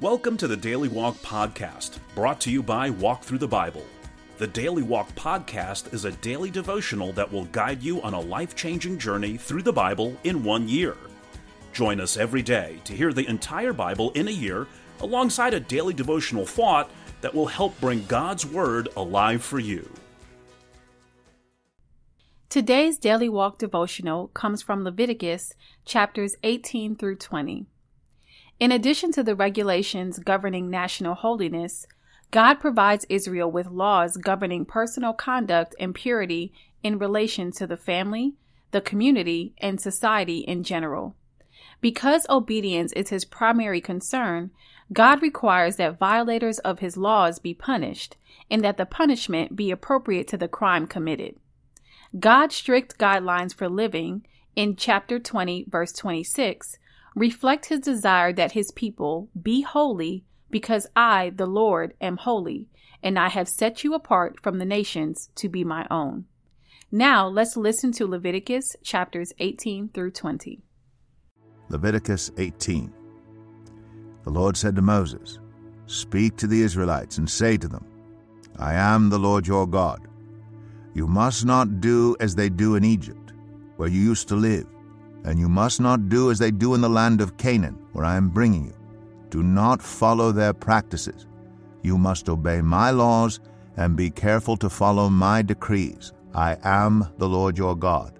Welcome to the Daily Walk Podcast, brought to you by Walk Thru the Bible. The Daily Walk Podcast is a daily devotional that will guide you on a life changing journey through the Bible in one year. Join us every day to hear the entire Bible in a year alongside a daily devotional thought that will help bring God's Word alive for you. Today's Daily Walk devotional comes from Leviticus chapters 18 through 20. In addition to the regulations governing national holiness, God provides Israel with laws governing personal conduct and purity in relation to the family, the community, and society in general. Because obedience is his primary concern, God requires that violators of his laws be punished and that the punishment be appropriate to the crime committed. God's strict guidelines for living in chapter 20, verse 26, reflect his desire that his people be holy because I, the Lord, am holy, and I have set you apart from the nations to be my own. Now let's listen to Leviticus chapters 18 through 20. Leviticus 18. The Lord said to Moses, Speak to the Israelites and say to them, I am the Lord your God. You must not do as they do in Egypt, where you used to live and you must not do as they do in the land of Canaan, where I am bringing you. Do not follow their practices. You must obey my laws and be careful to follow my decrees. I am the Lord your God.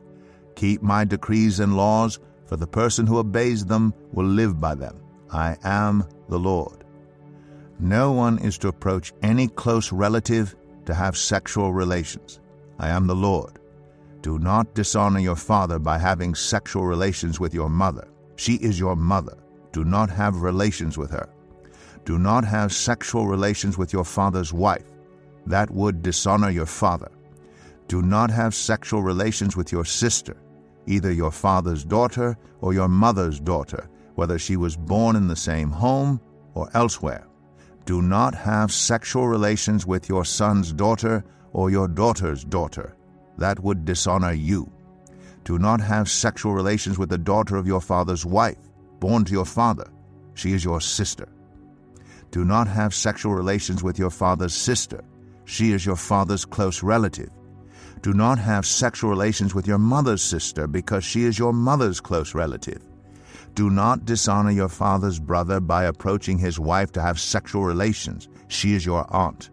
Keep my decrees and laws, for the person who obeys them will live by them. I am the Lord. No one is to approach any close relative to have sexual relations. I am the Lord. Do not dishonor your father by having sexual relations with your mother. She is your mother. Do not have relations with her. Do not have sexual relations with your father's wife. That would dishonor your father. Do not have sexual relations with your sister, either your father's daughter or your mother's daughter, whether she was born in the same home or elsewhere. Do not have sexual relations with your son's daughter or your daughter's daughter that would dishonor you. Do not have sexual relations with the daughter of your father's wife, born to your father. She is your sister. Do not have sexual relations with your father's sister. She is your father's close relative. Do not have sexual relations with your mother's sister because she is your mother's close relative. Do not dishonor your father's brother by approaching his wife to have sexual relations. She is your aunt.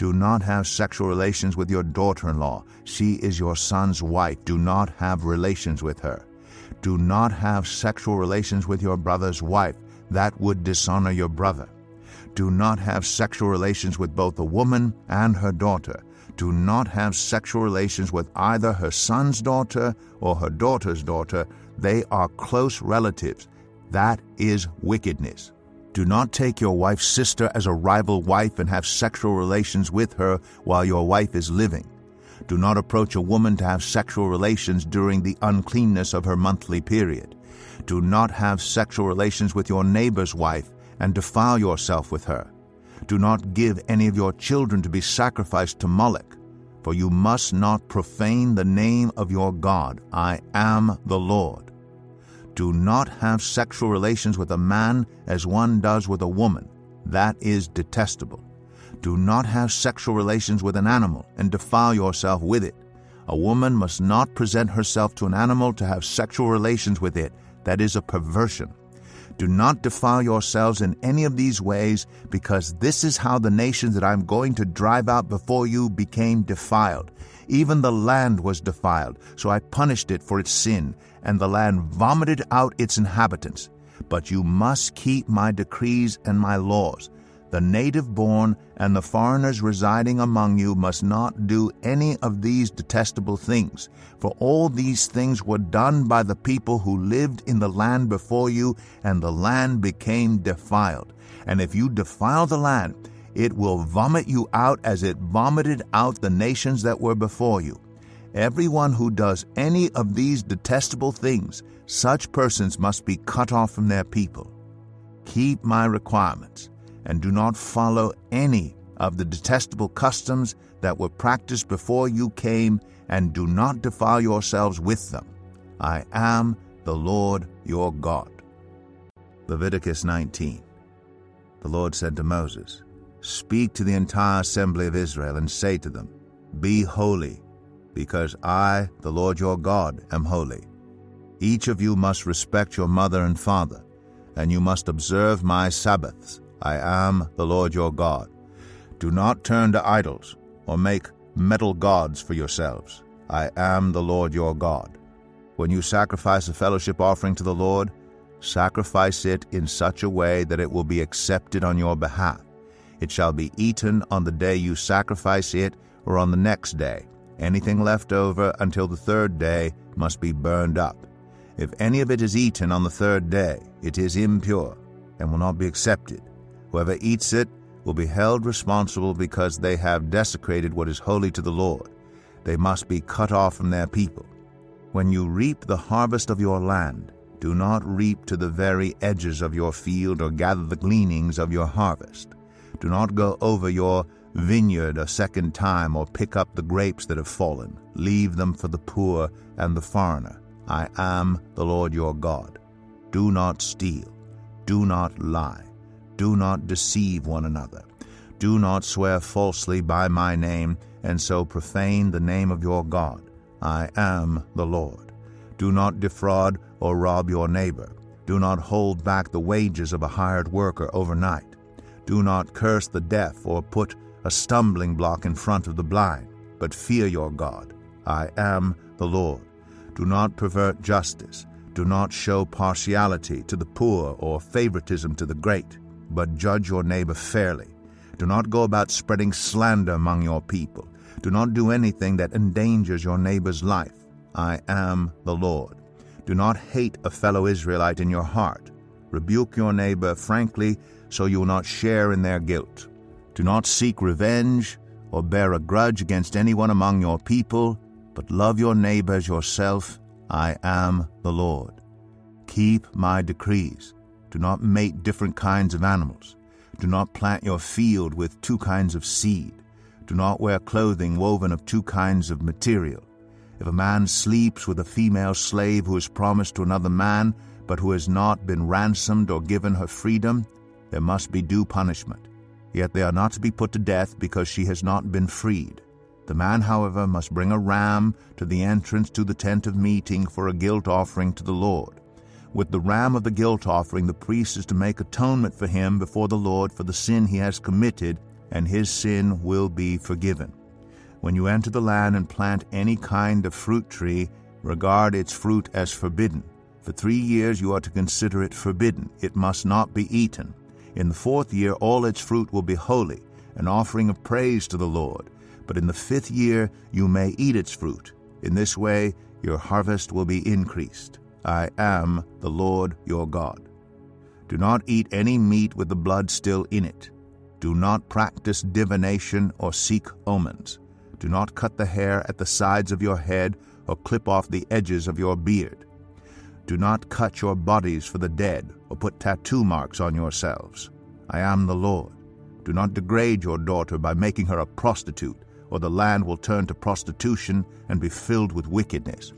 Do not have sexual relations with your daughter in law. She is your son's wife. Do not have relations with her. Do not have sexual relations with your brother's wife. That would dishonor your brother. Do not have sexual relations with both the woman and her daughter. Do not have sexual relations with either her son's daughter or her daughter's daughter. They are close relatives. That is wickedness. Do not take your wife's sister as a rival wife and have sexual relations with her while your wife is living. Do not approach a woman to have sexual relations during the uncleanness of her monthly period. Do not have sexual relations with your neighbor's wife and defile yourself with her. Do not give any of your children to be sacrificed to Moloch, for you must not profane the name of your God. I am the Lord. Do not have sexual relations with a man as one does with a woman. That is detestable. Do not have sexual relations with an animal and defile yourself with it. A woman must not present herself to an animal to have sexual relations with it. That is a perversion. Do not defile yourselves in any of these ways, because this is how the nations that I am going to drive out before you became defiled. Even the land was defiled, so I punished it for its sin, and the land vomited out its inhabitants. But you must keep my decrees and my laws. The native born and the foreigners residing among you must not do any of these detestable things, for all these things were done by the people who lived in the land before you, and the land became defiled. And if you defile the land, it will vomit you out as it vomited out the nations that were before you. Everyone who does any of these detestable things, such persons must be cut off from their people. Keep my requirements, and do not follow any of the detestable customs that were practiced before you came, and do not defile yourselves with them. I am the Lord your God. Leviticus 19. The Lord said to Moses, Speak to the entire assembly of Israel and say to them, Be holy, because I, the Lord your God, am holy. Each of you must respect your mother and father, and you must observe my Sabbaths. I am the Lord your God. Do not turn to idols, or make metal gods for yourselves. I am the Lord your God. When you sacrifice a fellowship offering to the Lord, sacrifice it in such a way that it will be accepted on your behalf. It shall be eaten on the day you sacrifice it, or on the next day. Anything left over until the third day must be burned up. If any of it is eaten on the third day, it is impure, and will not be accepted. Whoever eats it will be held responsible because they have desecrated what is holy to the Lord. They must be cut off from their people. When you reap the harvest of your land, do not reap to the very edges of your field or gather the gleanings of your harvest. Do not go over your vineyard a second time or pick up the grapes that have fallen. Leave them for the poor and the foreigner. I am the Lord your God. Do not steal. Do not lie. Do not deceive one another. Do not swear falsely by my name, and so profane the name of your God. I am the Lord. Do not defraud or rob your neighbor. Do not hold back the wages of a hired worker overnight. Do not curse the deaf or put a stumbling block in front of the blind, but fear your God. I am the Lord. Do not pervert justice. Do not show partiality to the poor or favoritism to the great but judge your neighbor fairly. Do not go about spreading slander among your people. Do not do anything that endangers your neighbor's life. I am the Lord. Do not hate a fellow Israelite in your heart. Rebuke your neighbor frankly so you will not share in their guilt. Do not seek revenge or bear a grudge against anyone among your people, but love your neighbor as yourself. I am the Lord. Keep my decrees. Do not mate different kinds of animals. Do not plant your field with two kinds of seed. Do not wear clothing woven of two kinds of material. If a man sleeps with a female slave who is promised to another man, but who has not been ransomed or given her freedom, there must be due punishment. Yet they are not to be put to death because she has not been freed. The man, however, must bring a ram to the entrance to the tent of meeting for a guilt offering to the Lord. With the ram of the guilt offering, the priest is to make atonement for him before the Lord for the sin he has committed, and his sin will be forgiven. When you enter the land and plant any kind of fruit tree, regard its fruit as forbidden. For three years you are to consider it forbidden. It must not be eaten. In the fourth year all its fruit will be holy, an offering of praise to the Lord. But in the fifth year you may eat its fruit. In this way your harvest will be increased. I am the Lord your God. Do not eat any meat with the blood still in it. Do not practice divination or seek omens. Do not cut the hair at the sides of your head or clip off the edges of your beard. Do not cut your bodies for the dead or put tattoo marks on yourselves. I am the Lord. Do not degrade your daughter by making her a prostitute, or the land will turn to prostitution and be filled with wickedness.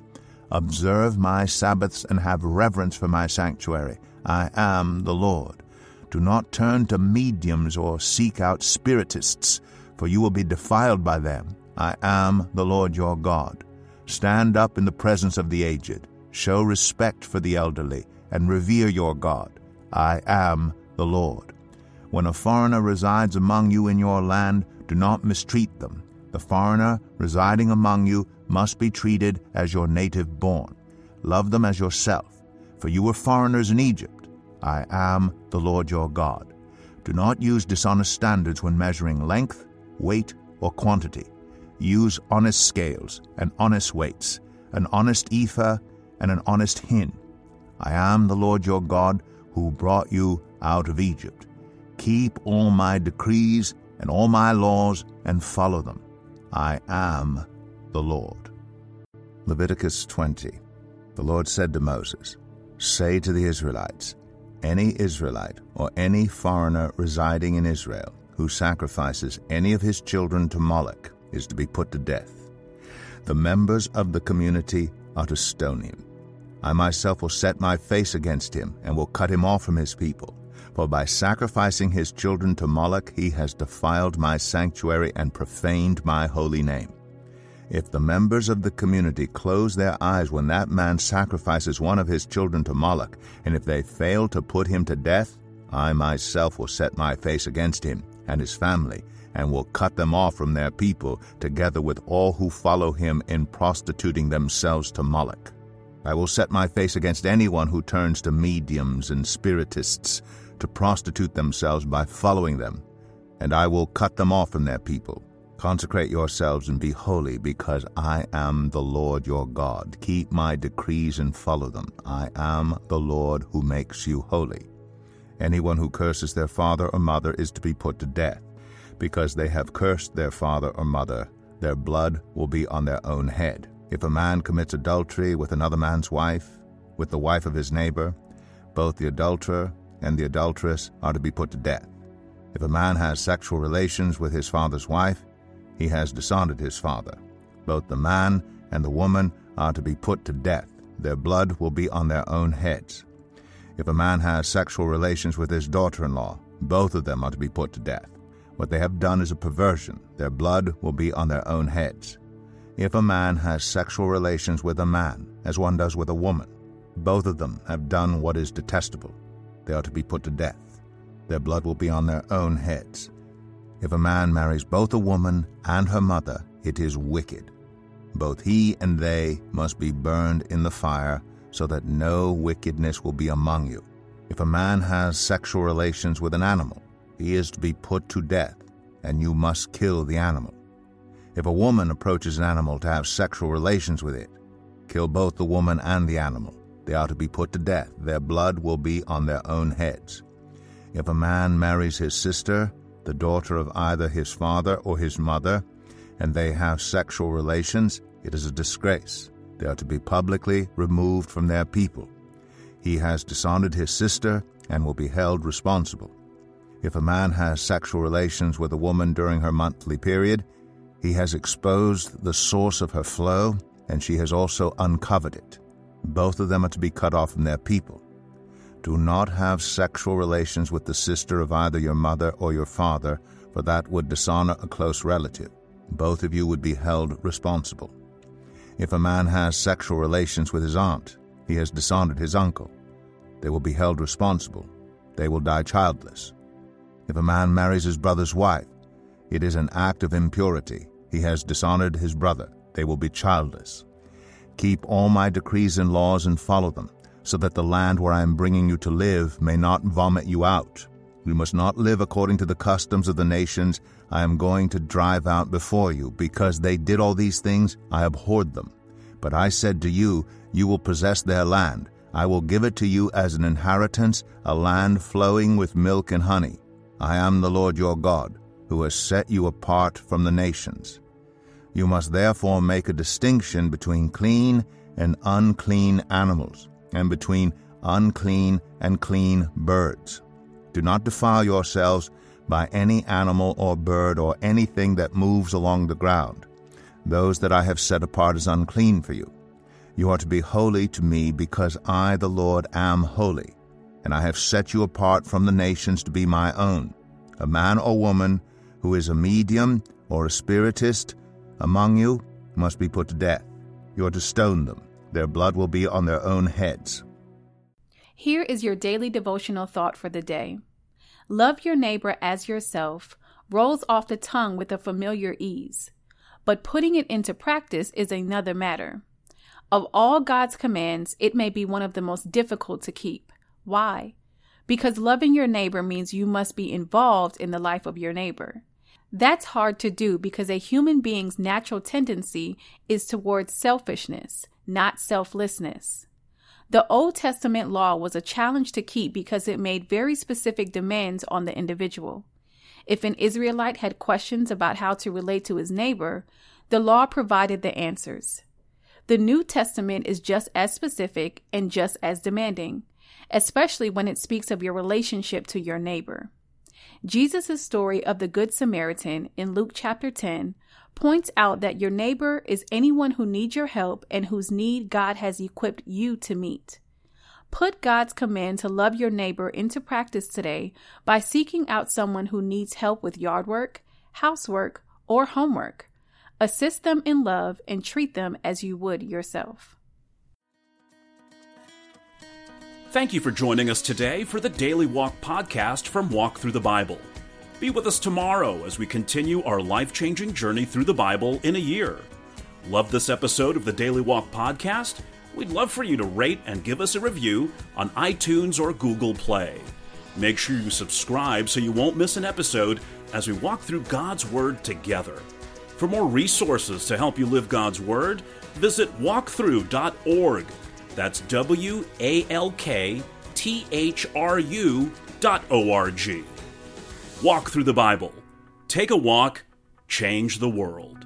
Observe my Sabbaths and have reverence for my sanctuary. I am the Lord. Do not turn to mediums or seek out spiritists, for you will be defiled by them. I am the Lord your God. Stand up in the presence of the aged. Show respect for the elderly, and revere your God. I am the Lord. When a foreigner resides among you in your land, do not mistreat them. The foreigner residing among you must be treated as your native born. Love them as yourself, for you were foreigners in Egypt. I am the Lord your God. Do not use dishonest standards when measuring length, weight, or quantity. Use honest scales and honest weights, an honest ephah and an honest hin. I am the Lord your God who brought you out of Egypt. Keep all my decrees and all my laws and follow them. I am the Lord. Leviticus 20. The Lord said to Moses, Say to the Israelites, Any Israelite or any foreigner residing in Israel who sacrifices any of his children to Moloch is to be put to death. The members of the community are to stone him. I myself will set my face against him and will cut him off from his people. For by sacrificing his children to Moloch, he has defiled my sanctuary and profaned my holy name. If the members of the community close their eyes when that man sacrifices one of his children to Moloch, and if they fail to put him to death, I myself will set my face against him and his family, and will cut them off from their people, together with all who follow him in prostituting themselves to Moloch. I will set my face against anyone who turns to mediums and spiritists to prostitute themselves by following them, and I will cut them off from their people. Consecrate yourselves and be holy, because I am the Lord your God. Keep my decrees and follow them. I am the Lord who makes you holy. Anyone who curses their father or mother is to be put to death. Because they have cursed their father or mother, their blood will be on their own head. If a man commits adultery with another man's wife, with the wife of his neighbor, both the adulterer and the adulteress are to be put to death. If a man has sexual relations with his father's wife, he has dishonored his father. Both the man and the woman are to be put to death. Their blood will be on their own heads. If a man has sexual relations with his daughter in law, both of them are to be put to death. What they have done is a perversion. Their blood will be on their own heads. If a man has sexual relations with a man, as one does with a woman, both of them have done what is detestable. They are to be put to death. Their blood will be on their own heads. If a man marries both a woman and her mother, it is wicked. Both he and they must be burned in the fire, so that no wickedness will be among you. If a man has sexual relations with an animal, he is to be put to death, and you must kill the animal. If a woman approaches an animal to have sexual relations with it, kill both the woman and the animal. They are to be put to death. Their blood will be on their own heads. If a man marries his sister, the daughter of either his father or his mother, and they have sexual relations, it is a disgrace. They are to be publicly removed from their people. He has dishonored his sister and will be held responsible. If a man has sexual relations with a woman during her monthly period, he has exposed the source of her flow, and she has also uncovered it. Both of them are to be cut off from their people. Do not have sexual relations with the sister of either your mother or your father, for that would dishonor a close relative. Both of you would be held responsible. If a man has sexual relations with his aunt, he has dishonored his uncle. They will be held responsible. They will die childless. If a man marries his brother's wife, it is an act of impurity. He has dishonored his brother. They will be childless. Keep all my decrees and laws and follow them, so that the land where I am bringing you to live may not vomit you out. You must not live according to the customs of the nations I am going to drive out before you. Because they did all these things, I abhorred them. But I said to you, You will possess their land. I will give it to you as an inheritance, a land flowing with milk and honey. I am the Lord your God, who has set you apart from the nations. You must therefore make a distinction between clean and unclean animals, and between unclean and clean birds. Do not defile yourselves by any animal or bird or anything that moves along the ground, those that I have set apart as unclean for you. You are to be holy to me because I, the Lord, am holy, and I have set you apart from the nations to be my own. A man or woman who is a medium or a spiritist among you must be put to death. You are to stone them. Their blood will be on their own heads. Here is your daily devotional thought for the day. Love your neighbor as yourself rolls off the tongue with a familiar ease, but putting it into practice is another matter. Of all God's commands, it may be one of the most difficult to keep. Why? Because loving your neighbor means you must be involved in the life of your neighbor. That's hard to do because a human being's natural tendency is towards selfishness, not selflessness. The Old Testament law was a challenge to keep because it made very specific demands on the individual. If an Israelite had questions about how to relate to his neighbor, the law provided the answers. The New Testament is just as specific and just as demanding, especially when it speaks of your relationship to your neighbor. Jesus' story of the Good Samaritan in Luke chapter 10 points out that your neighbor is anyone who needs your help and whose need God has equipped you to meet. Put God's command to love your neighbor into practice today by seeking out someone who needs help with yard work, housework, or homework. Assist them in love and treat them as you would yourself. Thank you for joining us today for the Daily Walk podcast from Walk Thru the Bible. Be with us tomorrow as we continue our life changing journey through the Bible in a year. Love this episode of the Daily Walk podcast? We'd love for you to rate and give us a review on iTunes or Google Play. Make sure you subscribe so you won't miss an episode as we walk through God's Word together. For more resources to help you live God's Word, visit walkthru.org. That's W A L K T H R U dot O R G. Walk through the Bible. Take a walk, change the world.